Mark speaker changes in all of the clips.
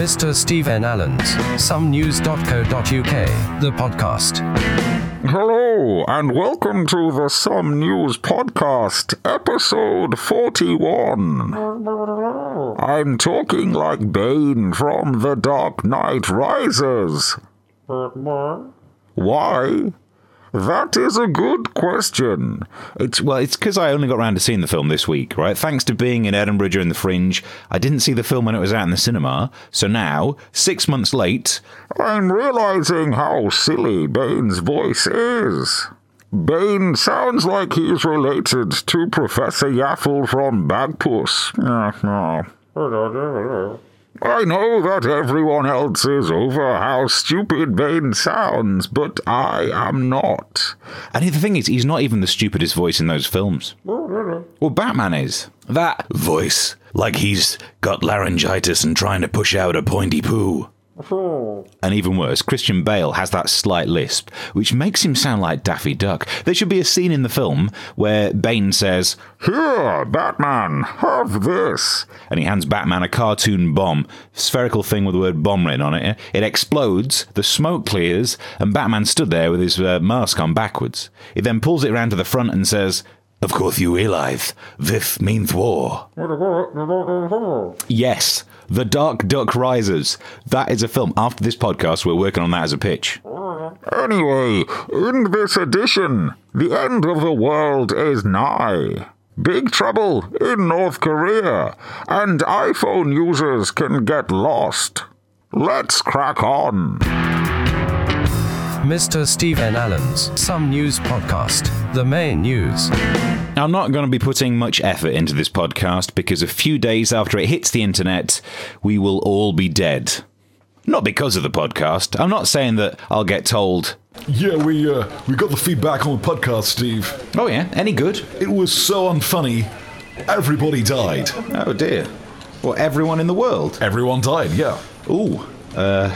Speaker 1: Mr. Stephen Allen's somenews.co.uk, the podcast.
Speaker 2: Hello, and welcome to the Some News Podcast, episode 41. I'm talking like Bane from The Dark Knight Rises. Why? That is a good question.
Speaker 3: It's well, it's because I only got around to seeing the film this week, right? Thanks to being in Edinburgh during the Fringe, I didn't see the film when it was out in the cinema. So now, six months late,
Speaker 2: I'm realizing how silly Bane's voice is. Bane sounds like he's related to Professor Yaffle from Bagpuss. I know that everyone else is over how stupid Bane sounds, but I am not.
Speaker 3: and the thing is, he's not even the stupidest voice in those films. Well, Batman is that voice, like he's got laryngitis and trying to push out a pointy poo. And even worse, Christian Bale has that slight lisp, which makes him sound like Daffy Duck. There should be a scene in the film where Bane says,
Speaker 2: Here, Batman, have this.
Speaker 3: and he hands Batman a cartoon bomb, spherical thing with the word bomb written on it. It explodes, the smoke clears, and Batman stood there with his uh, mask on backwards. He then pulls it around to the front and says, Of course you realize, this means war. Yes, The Dark Duck Rises. That is a film. After this podcast, we're working on that as a pitch.
Speaker 2: Anyway, in this edition, the end of the world is nigh. Big trouble in North Korea, and iPhone users can get lost. Let's crack on.
Speaker 1: Mr. Stephen Allen's Some News Podcast, the main news.
Speaker 3: I'm not going to be putting much effort into this podcast because a few days after it hits the internet, we will all be dead. Not because of the podcast. I'm not saying that I'll get told,
Speaker 4: Yeah, we uh, we got the feedback on the podcast, Steve.
Speaker 3: oh yeah, any good?
Speaker 4: It was so unfunny. Everybody died.
Speaker 3: Oh dear. Well, everyone in the world.
Speaker 4: Everyone died. Yeah.
Speaker 3: Ooh, uh,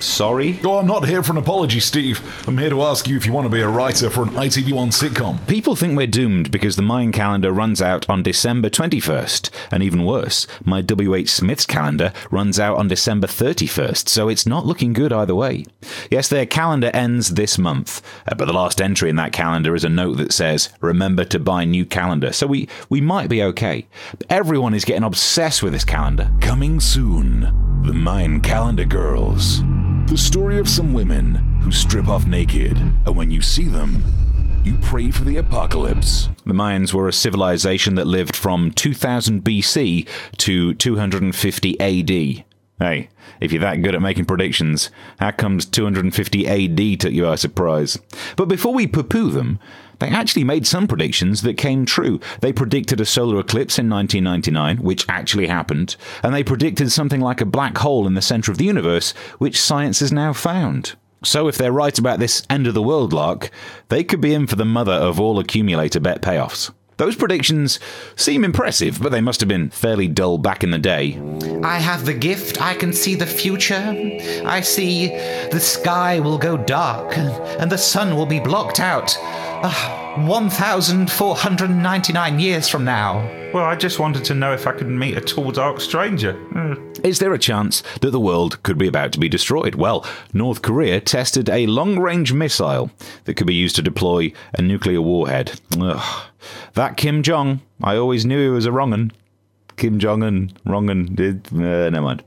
Speaker 3: sorry.
Speaker 4: Oh, I'm not here for an apology, Steve. I'm here to ask you if you want to be a writer for an ITV1 sitcom.
Speaker 3: People think we're doomed because the Mayan calendar runs out on December 21st. And even worse, my W.H. Smith's calendar runs out on December 31st, so it's not looking good either way. Yes, their calendar ends this month, uh, but the last entry in that calendar is a note that says, remember to buy new calendar. So we, we might be okay. But everyone is getting obsessed with this calendar.
Speaker 4: Coming soon, the Mayan Calendar Girls. The story of some women who strip off naked, and when you see them, you pray for the apocalypse.
Speaker 3: The Mayans were a civilization that lived from 2000 BC to 250 AD. Hey, if you're that good at making predictions, how comes 250 AD took you by surprise? But before we poo poo them, they actually made some predictions that came true. They predicted a solar eclipse in 1999, which actually happened, and they predicted something like a black hole in the center of the universe, which science has now found. So, if they're right about this end of the world lark, they could be in for the mother of all accumulator bet payoffs. Those predictions seem impressive, but they must have been fairly dull back in the day.
Speaker 5: I have the gift. I can see the future. I see the sky will go dark and the sun will be blocked out. Uh, 1,499 years from now.
Speaker 6: Well, I just wanted to know if I could meet a tall, dark stranger. Hmm.
Speaker 3: Is there a chance that the world could be about to be destroyed? Well, North Korea tested a long range missile that could be used to deploy a nuclear warhead. Ugh. That Kim Jong, I always knew he was a wrong un. Kim Jong un, wrong un, did, uh, never mind.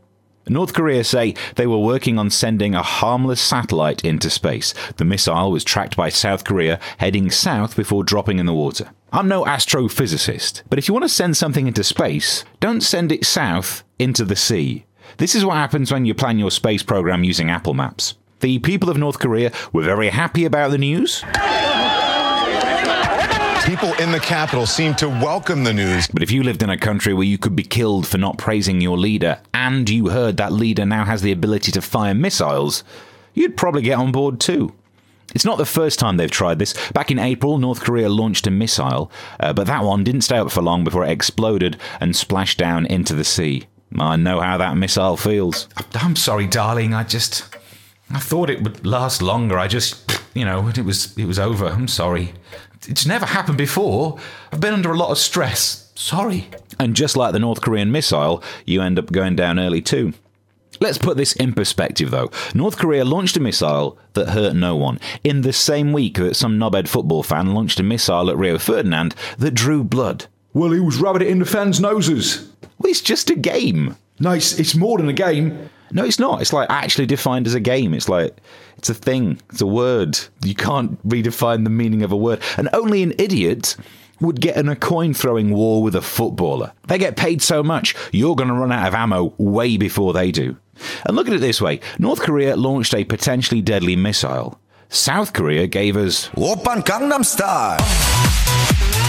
Speaker 3: North Korea say they were working on sending a harmless satellite into space. The missile was tracked by South Korea, heading south before dropping in the water. I'm no astrophysicist, but if you want to send something into space, don't send it south into the sea. This is what happens when you plan your space program using Apple Maps. The people of North Korea were very happy about the news,
Speaker 7: People in the capital seem to welcome the news.
Speaker 3: but if you lived in a country where you could be killed for not praising your leader, and you heard that leader now has the ability to fire missiles, you'd probably get on board too. It's not the first time they've tried this. Back in April, North Korea launched a missile, uh, but that one didn't stay up for long before it exploded and splashed down into the sea. I know how that missile feels.
Speaker 5: I'm sorry, darling. I just. I thought it would last longer. I just. You know, it was, it was over. I'm sorry. It's never happened before. I've been under a lot of stress. Sorry.
Speaker 3: And just like the North Korean missile, you end up going down early too. Let's put this in perspective though. North Korea launched a missile that hurt no one, in the same week that some knobhead football fan launched a missile at Rio Ferdinand that drew blood.
Speaker 8: Well, he was rubbing it in the fans' noses.
Speaker 3: Well, it's just a game.
Speaker 8: No, it's, it's more than a game.
Speaker 3: No, it's not. It's like actually defined as a game. It's like it's a thing. It's a word. You can't redefine the meaning of a word. And only an idiot would get in a coin throwing war with a footballer. They get paid so much, you're going to run out of ammo way before they do. And look at it this way North Korea launched a potentially deadly missile. South Korea gave us.
Speaker 9: Oppan Gangnam Style.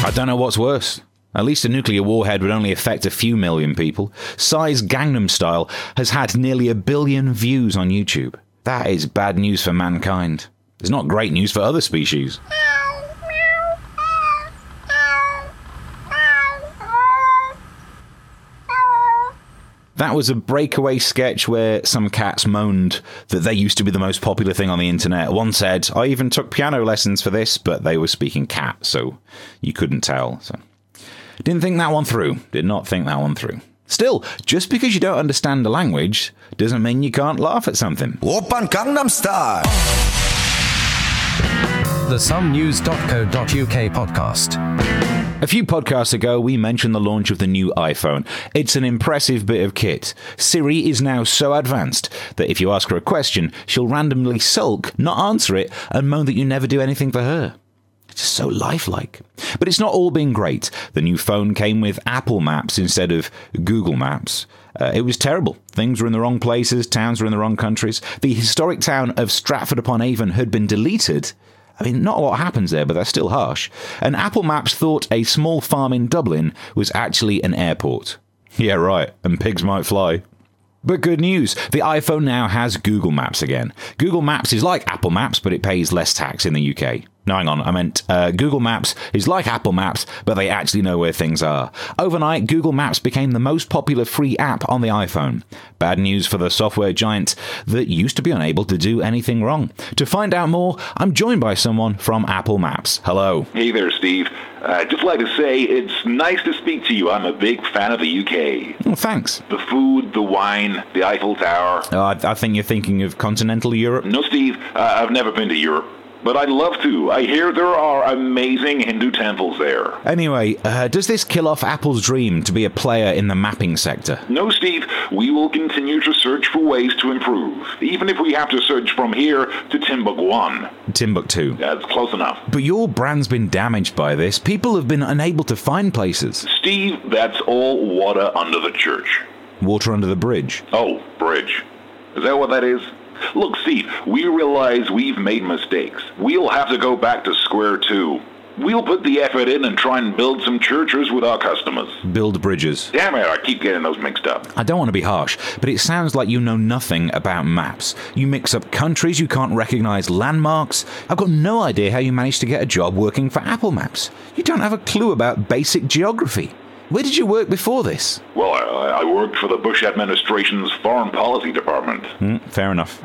Speaker 3: I don't know what's worse. At least a nuclear warhead would only affect a few million people. Psy's Gangnam Style has had nearly a billion views on YouTube. That is bad news for mankind. It's not great news for other species. That was a breakaway sketch where some cats moaned that they used to be the most popular thing on the internet. One said, I even took piano lessons for this, but they were speaking cat, so you couldn't tell. So didn't think that one through. Did not think that one through. Still, just because you don't understand the language doesn't mean you can't laugh at something.
Speaker 9: Oppan Gangnam Style.
Speaker 1: The somenews.co.uk podcast.
Speaker 3: A few podcasts ago, we mentioned the launch of the new iPhone. It's an impressive bit of kit. Siri is now so advanced that if you ask her a question, she'll randomly sulk, not answer it, and moan that you never do anything for her. It's just so lifelike. But it's not all been great. The new phone came with Apple Maps instead of Google Maps. Uh, it was terrible. Things were in the wrong places, towns were in the wrong countries. The historic town of Stratford upon Avon had been deleted. I mean, not a lot happens there, but that's still harsh. And Apple Maps thought a small farm in Dublin was actually an airport. Yeah, right, and pigs might fly. But good news, the iPhone now has Google Maps again. Google Maps is like Apple Maps, but it pays less tax in the UK. No, hang on. I meant uh, Google Maps is like Apple Maps, but they actually know where things are. Overnight, Google Maps became the most popular free app on the iPhone. Bad news for the software giant that used to be unable to do anything wrong. To find out more, I'm joined by someone from Apple Maps. Hello.
Speaker 10: Hey there, Steve. I'd just like to say it's nice to speak to you. I'm a big fan of the UK.
Speaker 3: Oh, thanks.
Speaker 10: The food, the wine, the Eiffel Tower.
Speaker 3: Oh, I, I think you're thinking of continental Europe.
Speaker 10: No, Steve, uh, I've never been to Europe. But I'd love to. I hear there are amazing Hindu temples there.
Speaker 3: Anyway, uh, does this kill off Apple's dream to be a player in the mapping sector?
Speaker 10: No, Steve, we will continue to search for ways to improve, even if we have to search from here to Timbuktu.
Speaker 3: Timbuktu.
Speaker 10: That's close enough.
Speaker 3: But your brand's been damaged by this. People have been unable to find places.
Speaker 10: Steve, that's all water under the church.
Speaker 3: Water under the bridge.
Speaker 10: Oh, bridge. Is that what that is? Look, Steve, we realize we've made mistakes. We'll have to go back to square two. We'll put the effort in and try and build some churches with our customers.
Speaker 3: Build bridges.
Speaker 10: Damn it, I keep getting those mixed up.
Speaker 3: I don't want to be harsh, but it sounds like you know nothing about maps. You mix up countries, you can't recognize landmarks. I've got no idea how you managed to get a job working for Apple Maps. You don't have a clue about basic geography. Where did you work before this?
Speaker 10: Well, I, I worked for the Bush administration's foreign policy department.
Speaker 3: Mm, fair enough.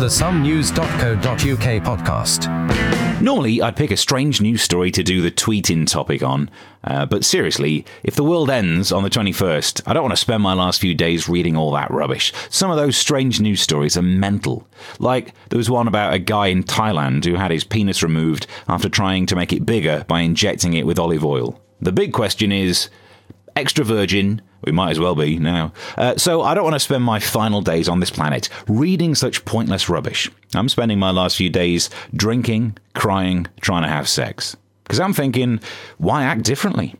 Speaker 1: The somenews.co.uk podcast.
Speaker 3: Normally, I'd pick a strange news story to do the tweeting topic on, uh, but seriously, if the world ends on the 21st, I don't want to spend my last few days reading all that rubbish. Some of those strange news stories are mental. Like, there was one about a guy in Thailand who had his penis removed after trying to make it bigger by injecting it with olive oil. The big question is extra virgin. We might as well be now. Uh, so I don't want to spend my final days on this planet reading such pointless rubbish. I'm spending my last few days drinking, crying, trying to have sex. Because I'm thinking, why act differently?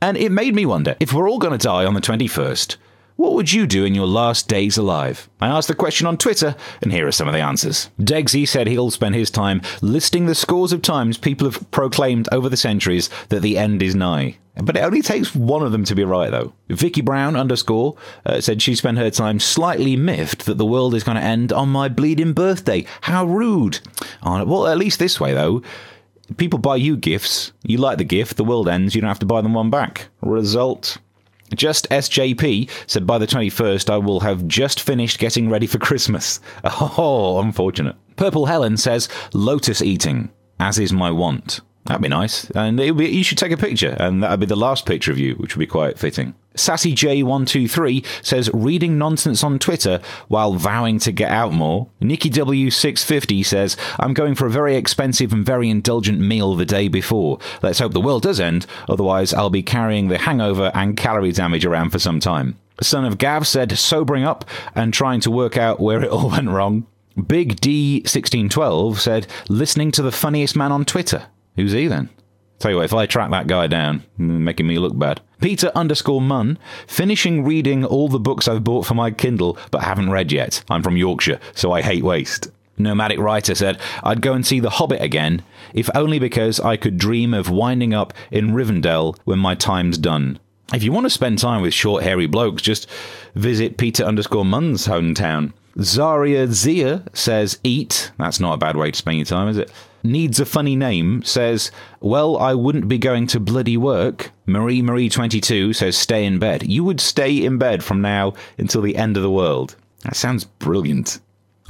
Speaker 3: And it made me wonder if we're all going to die on the 21st, what would you do in your last days alive? I asked the question on Twitter, and here are some of the answers. Degsy said he'll spend his time listing the scores of times people have proclaimed over the centuries that the end is nigh. But it only takes one of them to be right, though. Vicky Brown underscore uh, said she spent her time slightly miffed that the world is going to end on my bleeding birthday. How rude. Oh, well, at least this way, though. People buy you gifts. You like the gift. The world ends. You don't have to buy them one back. Result. Just SJP said by the 21st, I will have just finished getting ready for Christmas. Oh, unfortunate. Purple Helen says, lotus eating, as is my want. That'd be nice. And be, you should take a picture, and that'd be the last picture of you, which would be quite fitting. SassyJ123 says reading nonsense on Twitter while vowing to get out more. Nikki W650 says I'm going for a very expensive and very indulgent meal the day before. Let's hope the world does end, otherwise I'll be carrying the hangover and calorie damage around for some time. Son of Gav said sobering up and trying to work out where it all went wrong. Big D1612 said listening to the funniest man on Twitter. Who's he then? Tell you what, if I track that guy down, making me look bad. Peter underscore Munn, finishing reading all the books I've bought for my Kindle but haven't read yet. I'm from Yorkshire, so I hate waste. Nomadic Writer said, I'd go and see The Hobbit again, if only because I could dream of winding up in Rivendell when my time's done. If you want to spend time with short, hairy blokes, just visit Peter underscore Munn's hometown. Zaria Zia says, Eat. That's not a bad way to spend your time, is it? Needs a funny name says, Well, I wouldn't be going to bloody work. Marie Marie 22 says, Stay in bed. You would stay in bed from now until the end of the world. That sounds brilliant.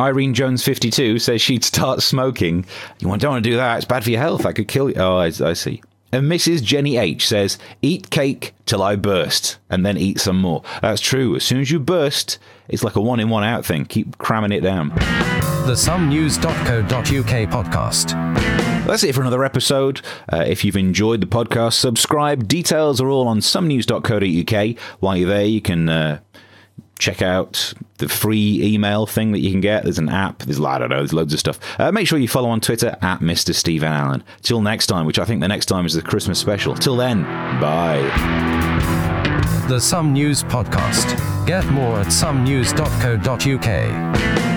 Speaker 3: Irene Jones 52 says she'd start smoking. You don't want to do that. It's bad for your health. That could kill you. Oh, I, I see. And Mrs. Jenny H says, Eat cake till I burst, and then eat some more. That's true. As soon as you burst, it's like a one in, one out thing. Keep cramming it down.
Speaker 1: The somenews.co.uk podcast.
Speaker 3: That's it for another episode. Uh, if you've enjoyed the podcast, subscribe. Details are all on somenews.co.uk. While you're there, you can. Uh, check out the free email thing that you can get. There's an app. There's I don't know. There's loads of stuff. Uh, make sure you follow on Twitter at Mr. Stephen Allen. Till next time, which I think the next time is the Christmas special. Till then, bye.
Speaker 1: The Some News Podcast. Get more at somenews.co.uk.